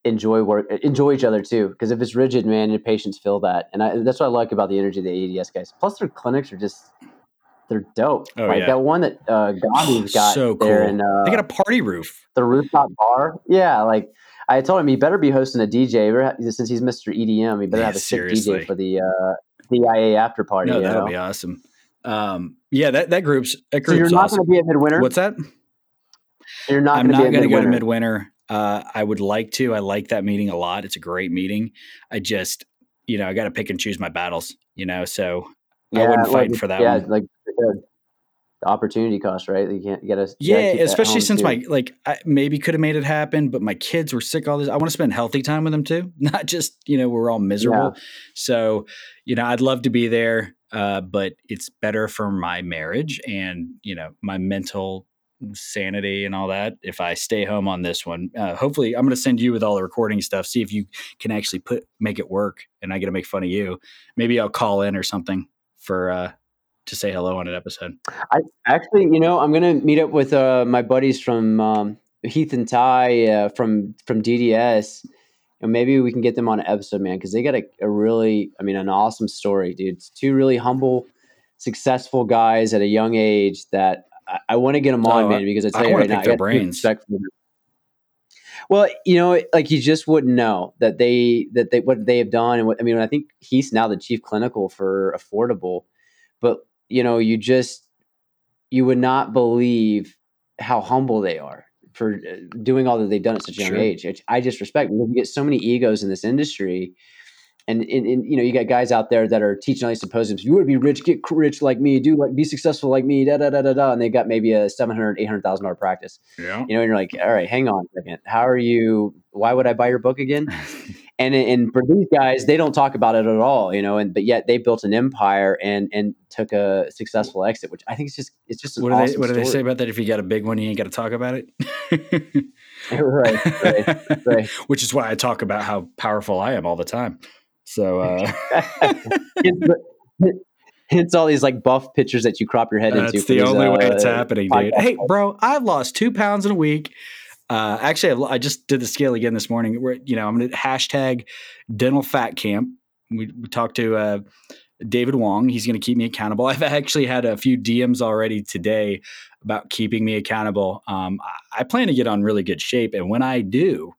enjoy work, enjoy each other too. Because if it's rigid, man, your patients feel that, and I, that's what I like about the energy of the ADS guys. Plus, their clinics are just they're dope. Oh, like yeah. that one that uh, Gandhi's got so cool. there in uh, they got a party roof. the rooftop bar. Yeah, like I told him, he better be hosting a DJ since he's Mr. EDM. He better Yeah, have a sick seriously. DJ for the uh, DIA after party. No, that'll know? be awesome. Um, yeah, that that group's that so you're group's not awesome. going to be at Midwinter. What's that? you're not I'm going to not going to go to Midwinter. Uh, I would like to. I like that meeting a lot. It's a great meeting. I just, you know, I got to pick and choose my battles. You know, so yeah, I wouldn't fight for that Yeah, one. like the, opportunity cost, right? You can't get a Yeah, especially since my like I maybe could have made it happen, but my kids were sick all this. I want to spend healthy time with them too, not just you know we're all miserable. So you know I'd love to be there, uh, but it's better for my marriage and you know my mental sanity and all that if I stay home on this one. Uh, hopefully, I'm going to send you with all the recording stuff. See if you can actually put make it work, and I get to make fun of you. Maybe I'll call in or something for uh, to say hello on an episode. I actually, you know, I'm gonna meet up with uh, my buddies from um, Heath and Ty uh, from from DDS, and maybe we can get them on an episode, man, because they got a, a really, I mean, an awesome story, dude. It's two really humble, successful guys at a young age that I, I want to get them on, Oh, man, because I tell I you right now, their I brains. respect for them. Well, you know, like you just wouldn't know that they that they what they have done, and what I mean. I think he's now the chief clinical for Affordable, but you know, you just you would not believe how humble they are. for uh, doing all that they've done at such a young Sure. age. I just respect. You get so many egos in this industry, and, and, and you know you got guys out there that are teaching all these symposiums. You want to be rich, get rich like me, do like be successful like me, da da da da da. And they got maybe a seven hundred, eight hundred thousand dollar practice. Yeah. You know, and you're like, all right, hang on a second. How are you? Why would I buy your book again? and and for these guys, they don't talk about it at all. You know, and but yet they built an empire and and took a successful exit, which I think is just it's just What do they awesome What do they say about that? If you got a big one, you ain't got to talk about it. right, right, right. Which is why I talk about how powerful I am all the time. So uh, hence, all these like buff pictures that you crop your head into. that's the only way uh, it's happening, dude. Hey, bro, I've lost two pounds in a week. Uh, actually, I've, I just did the scale again this morning. Where you know I'm going to hashtag dental fat camp. We, we talked to uh, David Wong. He's going to keep me accountable. I've actually had a few DMs already today about keeping me accountable. Um, I, I plan to get on really good shape, and when I do,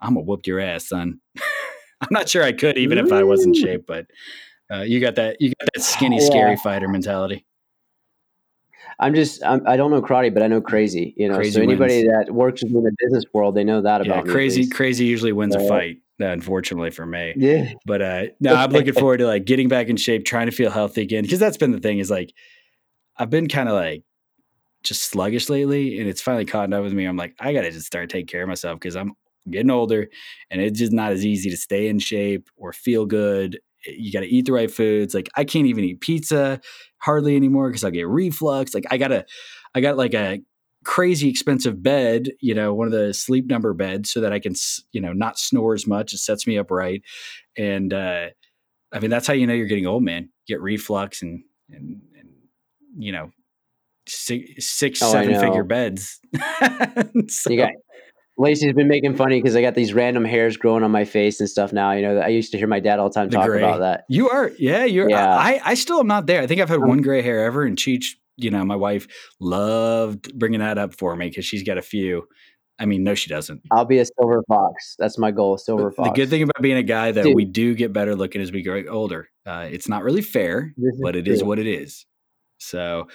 I'm gonna whoop your ass, son. I'm not sure I could even if I was in shape, but uh, you got that you got that skinny, Yeah. scary fighter mentality. I'm just I'm, I don't know karate, but I know crazy. You know, Crazy so anybody wins. that works me in the business world, they know that Yeah, about me. crazy, least. crazy usually wins a fight. uh, Unfortunately for me, Yeah, but uh, no, I'm looking forward to like getting back in shape, trying to feel healthy again. Because that's been the thing is like I've been kind of like just sluggish lately, and it's finally caught up with me. I'm like, I gotta just start taking care of myself because I'm getting older, and it's just not as easy to stay in shape or feel good. You got to eat the right foods. Like I can't even eat pizza hardly anymore because I'll get reflux. Like I got a, I got like a crazy expensive bed, you know, one of the sleep number beds so that I can, you know, not snore as much. It sets me up right. And, uh, I mean, that's how you know you're getting old, man. Get reflux and, and, and you know, six, six Oh, I seven figure beds. So- you got Lacey's been making funny because I got these random hairs growing on my face and stuff now. You know, I used to hear my dad all the time The talk gray. about that. You are, yeah, you're. Yeah. I, I still am not there. I think I've had Um, one gray hair ever, and Cheech, you know, my wife loved bringing that up for me because she's got a few. I mean, no, she doesn't. I'll be a silver fox. That's my goal, silver But fox. the good thing about being a guy, though, Dude. we do get better looking as we grow older. Uh, it's not really fair, but it is true. what it is. So,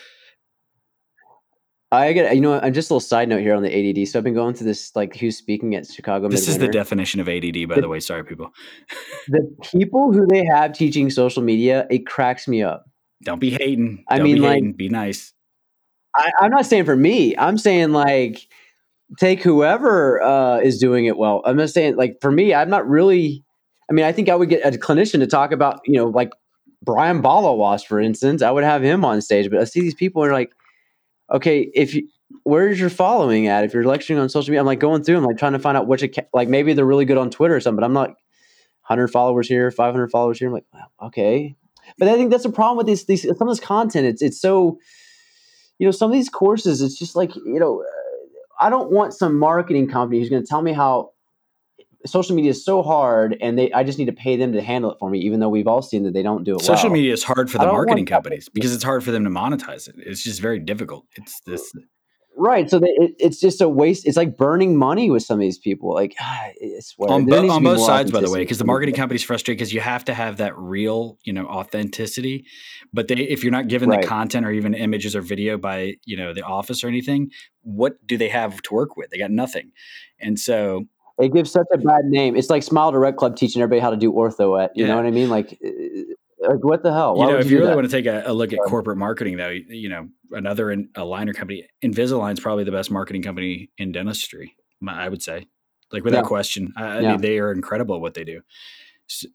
I get you know, I'm just a little side note here on the ADD. So I've been going through this like who's speaking at Chicago. this is the definition of ADD, by The- the way. Sorry, people. the people who they have teaching social media. It cracks me up. Don't be hating. I Don't mean, be like- hating. Be nice. I, I'm not saying for me. I'm saying like take whoever uh, is doing it well. I'm not saying like for me. I'm not really. I mean, I think I would get a clinician to talk about you know like Brian Balawas, for instance. I would have him on stage, but I see these people are like, okay, if you. Where's your following at? If you're lecturing on social media, I'm like going through. I'm like trying to find out which like maybe they're really good on Twitter or something. But I'm not 100 followers here, 500 followers here. I'm like, wow, okay. But I think that's a problem with these, these some of this content. It's it's so, you know, some of these courses. It's just like you know, uh, I don't want some marketing company who's going to tell me how social media is so hard, and they I just need to pay them to handle it for me, even though we've all seen that they don't do it Social well. media is hard for the marketing that. companies because it's hard for them to monetize it. It's just very difficult. It's this. Right. So they, it, it's just a waste. It's like burning money with some of these people. Like, ah, it's on, bo- on both sides, by the way, because the marketing companies frustrate because you have to have that real, you know, authenticity. But they, if you're not given Right. the content or even images or video by, you know, the office or anything, what do they have to work with? They got nothing. And so, It gives such a bad name. It's like Smile Direct Club teaching everybody how to do ortho at. You Yeah. know what I mean? Like, uh, like what the hell? Why you know, would if you really that? want to take a, a look at corporate marketing, though, you, know, another in, a liner company, Invisalign is probably the best marketing company in dentistry. I would say, like without Yeah. question. I, I mean, they are incredible at what they do. S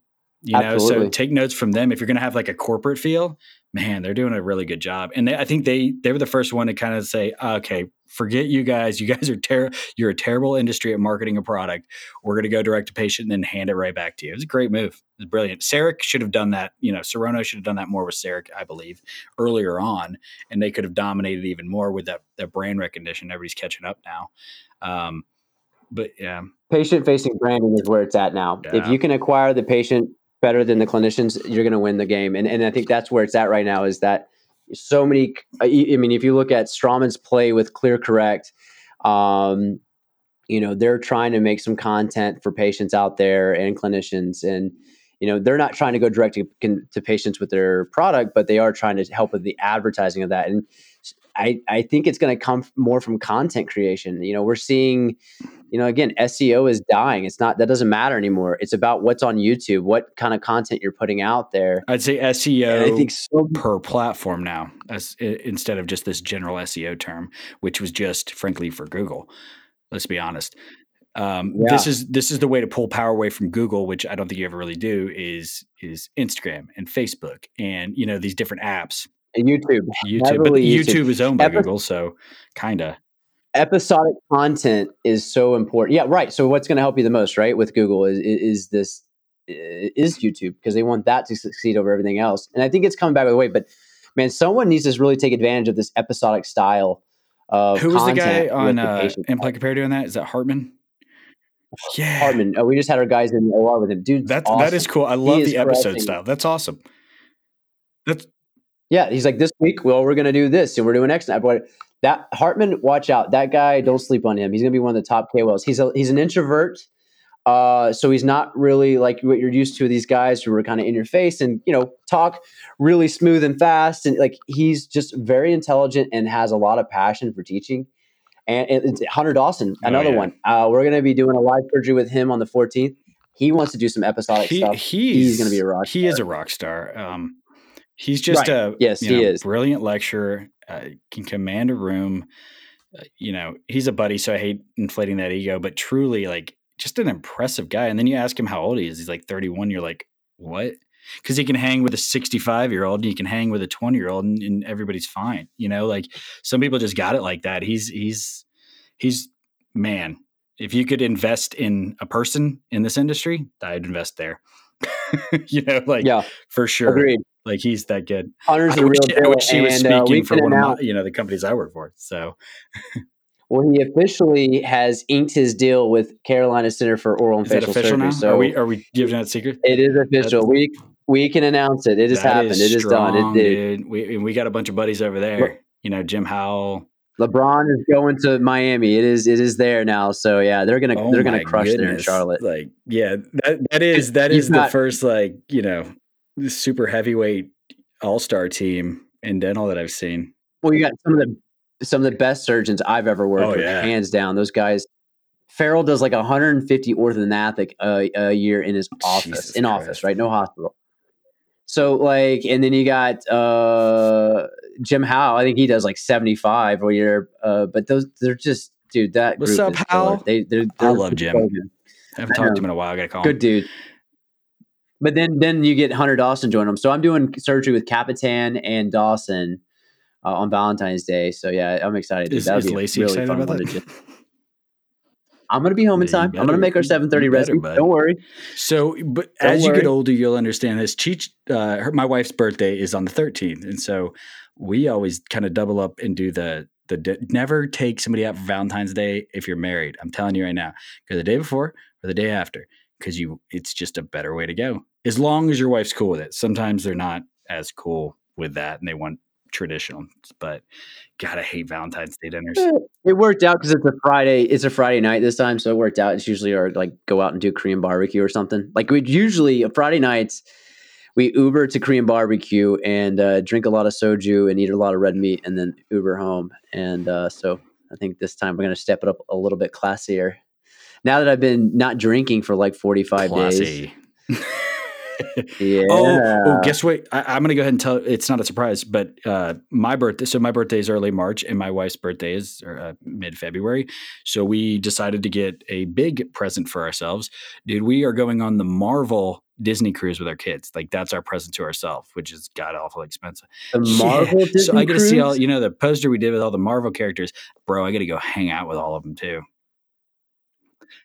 you know, so take notes from them. If you're going to have like a corporate feel, man, they're doing a really good job. And they, I think they they were the first one to kind of say, okay, forget you guys. You guys are terrible. you're a terrible industry at marketing a product. We're going to go direct to patient and then hand it right back to you. It was a great move. It was brilliant. CEREC should have done that. You know, Sirona should have done that more with CEREC, I believe, earlier on, and they could have dominated even more with that that brand recognition. Everybody's catching up now. Um, but yeah, patient facing branding is where it's at now. If you can acquire the patient better than the clinicians, you're going to win the game. And and I think that's where it's at right now. Is that so many? I I mean, if you look at Straumann's play with Clear Correct, um, you know they're trying to make some content for patients out there and clinicians and. You know they're not trying to go direct to, to patients with their product, but they are trying to help with the advertising of that. And I I think it's going to come more from content creation. You know, we're seeing, you know, again, SEO is dying. It's not that doesn't matter anymore. It's about what's on YouTube, what kind of content you're putting out there. I'd say And SEO I think so. per platform now, as instead of just this general SEO term, which was just frankly for Google. Let's be honest. Um, This is this is the way to pull power away from Google, which I don't think you ever really do. Is is Instagram and Facebook and you know these different apps. YouTube, YouTube, but YouTube. YouTube is owned by Epi- Google, so kinda. episodic content is so important. Yeah, right. So what's going to help you the most, right, with Google is is, is this is YouTube because they want that to succeed over everything else. And I think it's coming back with a way. But man, someone needs to really take advantage of this episodic style of Who was the guy on the uh, patient. Compare doing that? Is that Hartman? Yeah, Hartman. Oh, we just had our guys in the OR with him, dude. That's that is cool. I love is the episode style. That's awesome. That's Yeah, he's like this week. Well, we're gonna do this, and we're doing X. But that Hartman, watch out. That guy, don't sleep on him. He's gonna be one of the top KOLs. He's a, he's an introvert, uh, so he's not really like what you're used to. These guys who are kind of in your face and you know talk really smooth and fast, and like he's just very intelligent and has a lot of passion for teaching. And it's Hunter Dawson, Oh, another yeah. one. Uh, we're gonna be doing a live surgery with him on the 14th. He wants to do some episodic he, stuff. he's, gonna be a rock Star. He is a rock star. Um, he's just Right. a Yes, he know, is. brilliant lecturer. Uh, can command a room. Uh, you know, he's a buddy, so I hate inflating that ego. But truly, like, just an impressive guy. And then you ask him how old he is. He's like 31. You're like, what? Because he can hang with a 65 year old, and you can hang with a 20 year old, and, and everybody's fine. You know, like some people just got it like that. He's he's he's man. If you could invest in a person in this industry, I'd invest there. you know, like yeah, for sure. agreed. Like he's that good. Hunter's I wish, real I deal. wish he was and, uh, speaking for can one of my, you know, the companies I work for. So Well, he officially has inked his deal with Carolina Center for Oral and is Facial Surgery. now? So are we are we giving that secret? it is official. We we can announce it. It has happened. It is done. It dude. We and we got a bunch of buddies over there. You know, Jim Howell. LeBron is going to Miami. It is it is there now. So yeah, they're gonna Oh they're gonna crush there in. Charlotte. Like, yeah, that that is that He's the not- first like you know super heavyweight all star team in dental that I've seen. Well, you got some of the some of the best surgeons I've ever worked Oh, with, yeah. hands down. Those guys. Farrell does like 150 orthodontic uh, a year in his office, Jesus in Christ. office, right? No hospital. So like, and then you got uh, Jim Howe. I think he does like 75 a year. Uh, but those they're just dude. That What's group up. Hal? They they're, I they're love Jim. I haven't I talked to him in a while. I gotta call him Good him. dude. But then then you get Hunter Dawson join them. So I'm doing surgery with Capitan and Dawson uh, on Valentine's Day. So yeah, I'm excited. Is, That'll is Lacey really excited about that? I'm gonna be home in Yeah, time. I'm gonna make our 7:30 better, recipe. bud. Don't worry. So, but Don't as you get older, you'll understand this. Cheech, uh, her, my wife's birthday is on the 13th, and so we always kind of double up and do the the di- never take somebody out for Valentine's Day if you're married. I'm telling you right now, go the day before or the day after, because you it's just a better way to go. As long as your wife's cool with it. Sometimes they're not as cool with that, and they want traditional. But gotta hate Valentine's Day dinners. It worked out because it's a Friday. It's a Friday night this time, so it worked out. It's usually our like go out and do Korean barbecue or something. Like we usually Friday nights, we Uber to Korean barbecue and uh, drink a lot of soju and eat a lot of red meat, and then Uber home. And uh, so I think this time we're gonna step it up a little bit classier. Now that I've been not drinking for like forty five days, Classy. yeah. Oh, oh, guess what? I, I'm going to go ahead and tell. It's not a surprise, but uh, my birthday. So my birthday is early March, and my wife's birthday is uh, mid February. So we decided to get a big present for ourselves, dude. We are going on the Marvel Disney cruise with our kids. Like that's our present to ourselves, which is god awful expensive. the Yeah. Marvel So I get to see all. You know the poster we did with all the Marvel characters, bro. I got to go hang out with all of them too.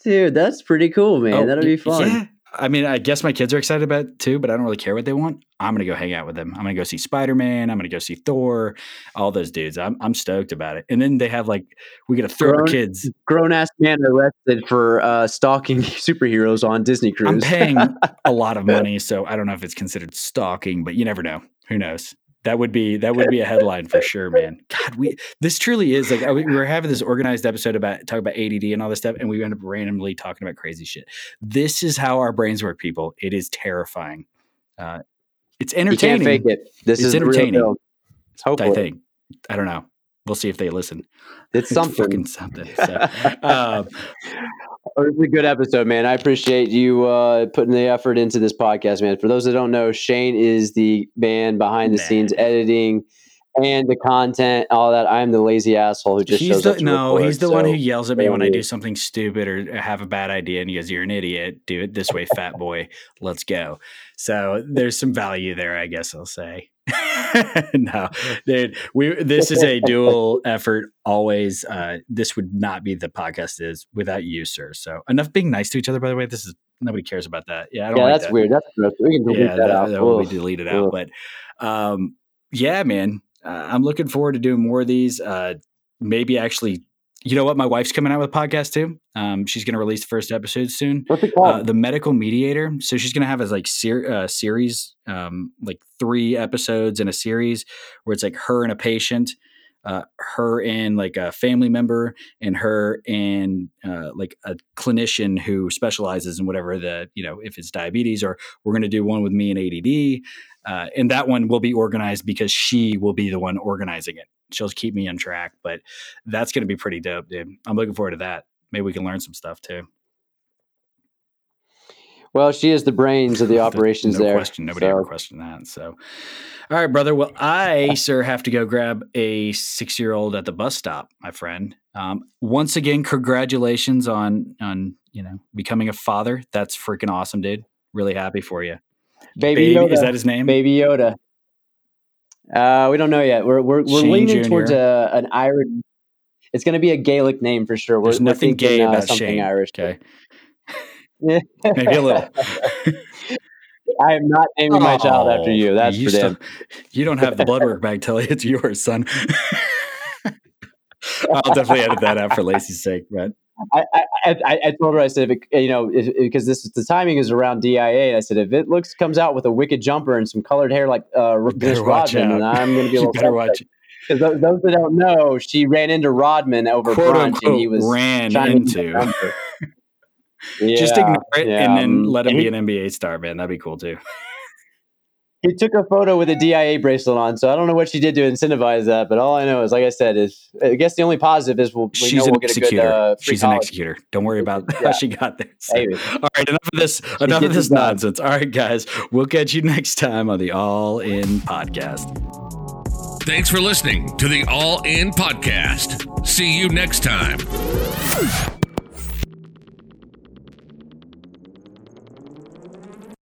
Dude, that's pretty cool, man. Oh, That'll be fun. Yeah. I mean, I guess my kids are excited about it too, but I don't really care what they want. I'm gonna go hang out with them. I'm gonna go see Spider Man. I'm gonna go see Thor. All those dudes. I'm I'm stoked about it. And then they have like we get to throw our kids. Grown ass man arrested for uh, stalking superheroes on Disney cruise. I'm paying a lot of money, so I don't know if it's considered stalking, but you never know. Who knows? That would be that would be a headline for sure, man. God, we this truly is like we were having this organized episode about talk about ADD and all this stuff, and we end up randomly talking about crazy shit. This is how our brains work, people. It is terrifying. Uh, it's You entertaining. can't fake it. This It's is real entertaining. deal. Hopefully. I think. I don't know. We'll see if they listen. It's something. fucking something. So, um, Oh, It's a good episode, man. I appreciate you uh, putting the effort into this podcast, man. For those that don't know, Shane is the man behind the Nah. scenes editing and the content, all that. I'm the lazy asshole who just he's shows the up. No, he's the one who yells at me when I do something stupid or have a bad idea, and he goes, "You're an idiot. Do it this way, fat boy. Let's go." So there's some value there, I guess I'll say. no, dude, we this is a dual effort. Always, uh, this would not be the podcast is without you, sir. So enough being nice to each other. By the way, this is nobody cares about that. Yeah, I don't Yeah, like that's that. weird. That's gross. We can delete yeah, that, that, out. that will be Ugh. deleted out. But um, yeah, man, uh, I'm looking forward to doing more of these. Uh, maybe actually, you know what? My wife's coming out with a podcast too. Um, she's going to release the first episode soon. What's it Uh, the medical mediator. So she's going to have a like ser- uh, series, um, like three episodes in a series where it's like her and a patient, uh, her and like a family member, and her and uh, like a clinician who specializes in whatever the you know if it's diabetes or we're going to do one with me and ADD, uh, and that one will be organized because she will be the one organizing it. She'll keep me on track, but that's going to be pretty dope, dude. I'm looking forward to that. Maybe we can learn some stuff too. well, she is the brains of the operations no there. question. Nobody so- ever questioned that. So, all right, brother. Well, I, sir, have to go grab a six year old at the bus stop, my friend. Um, once again, congratulations on on you know becoming a father. That's freaking awesome, dude. Really happy for you. Baby, Yoda. is that his name? Baby Yoda. Uh, we don't know yet. We're we're, we're Shane leaning Jr.. towards a, an Irish. It's going to be a Gaelic name for sure. We're, There's nothing thinking, gay uh, about something Shane. Irish. Okay, maybe a little. I am not naming my child after Oh, you. That's for still- them. You don't have the blood work back till it's yours, son. I'll definitely edit that out for Lacey's sake, but I, I, I, I told her I said if it, you know because this the timing is around DIA. And I said if it looks comes out with a wicked jumper and some colored hair like uh, Dennis Rodman, then I'm going to be a little better watch. Because those, those that don't know, she ran into Rodman over Quote brunch, unquote and he was ran into. jumper. Just ignore it yeah, and then um, let him and be an NBA star, man. That'd be cool too. He took a photo with a DIA bracelet on, so I don't know what she did to incentivize that. But all I know is, like I said, is I guess the only positive is we'll, we She's know an we'll get a executor. good uh, free She's an executor. Don't worry about Yeah. how she got there. So- All right, enough of this. Enough of this it done. nonsense. All right, guys, we'll catch you next time on the All In Podcast. Thanks for listening to the All In Podcast. See you next time.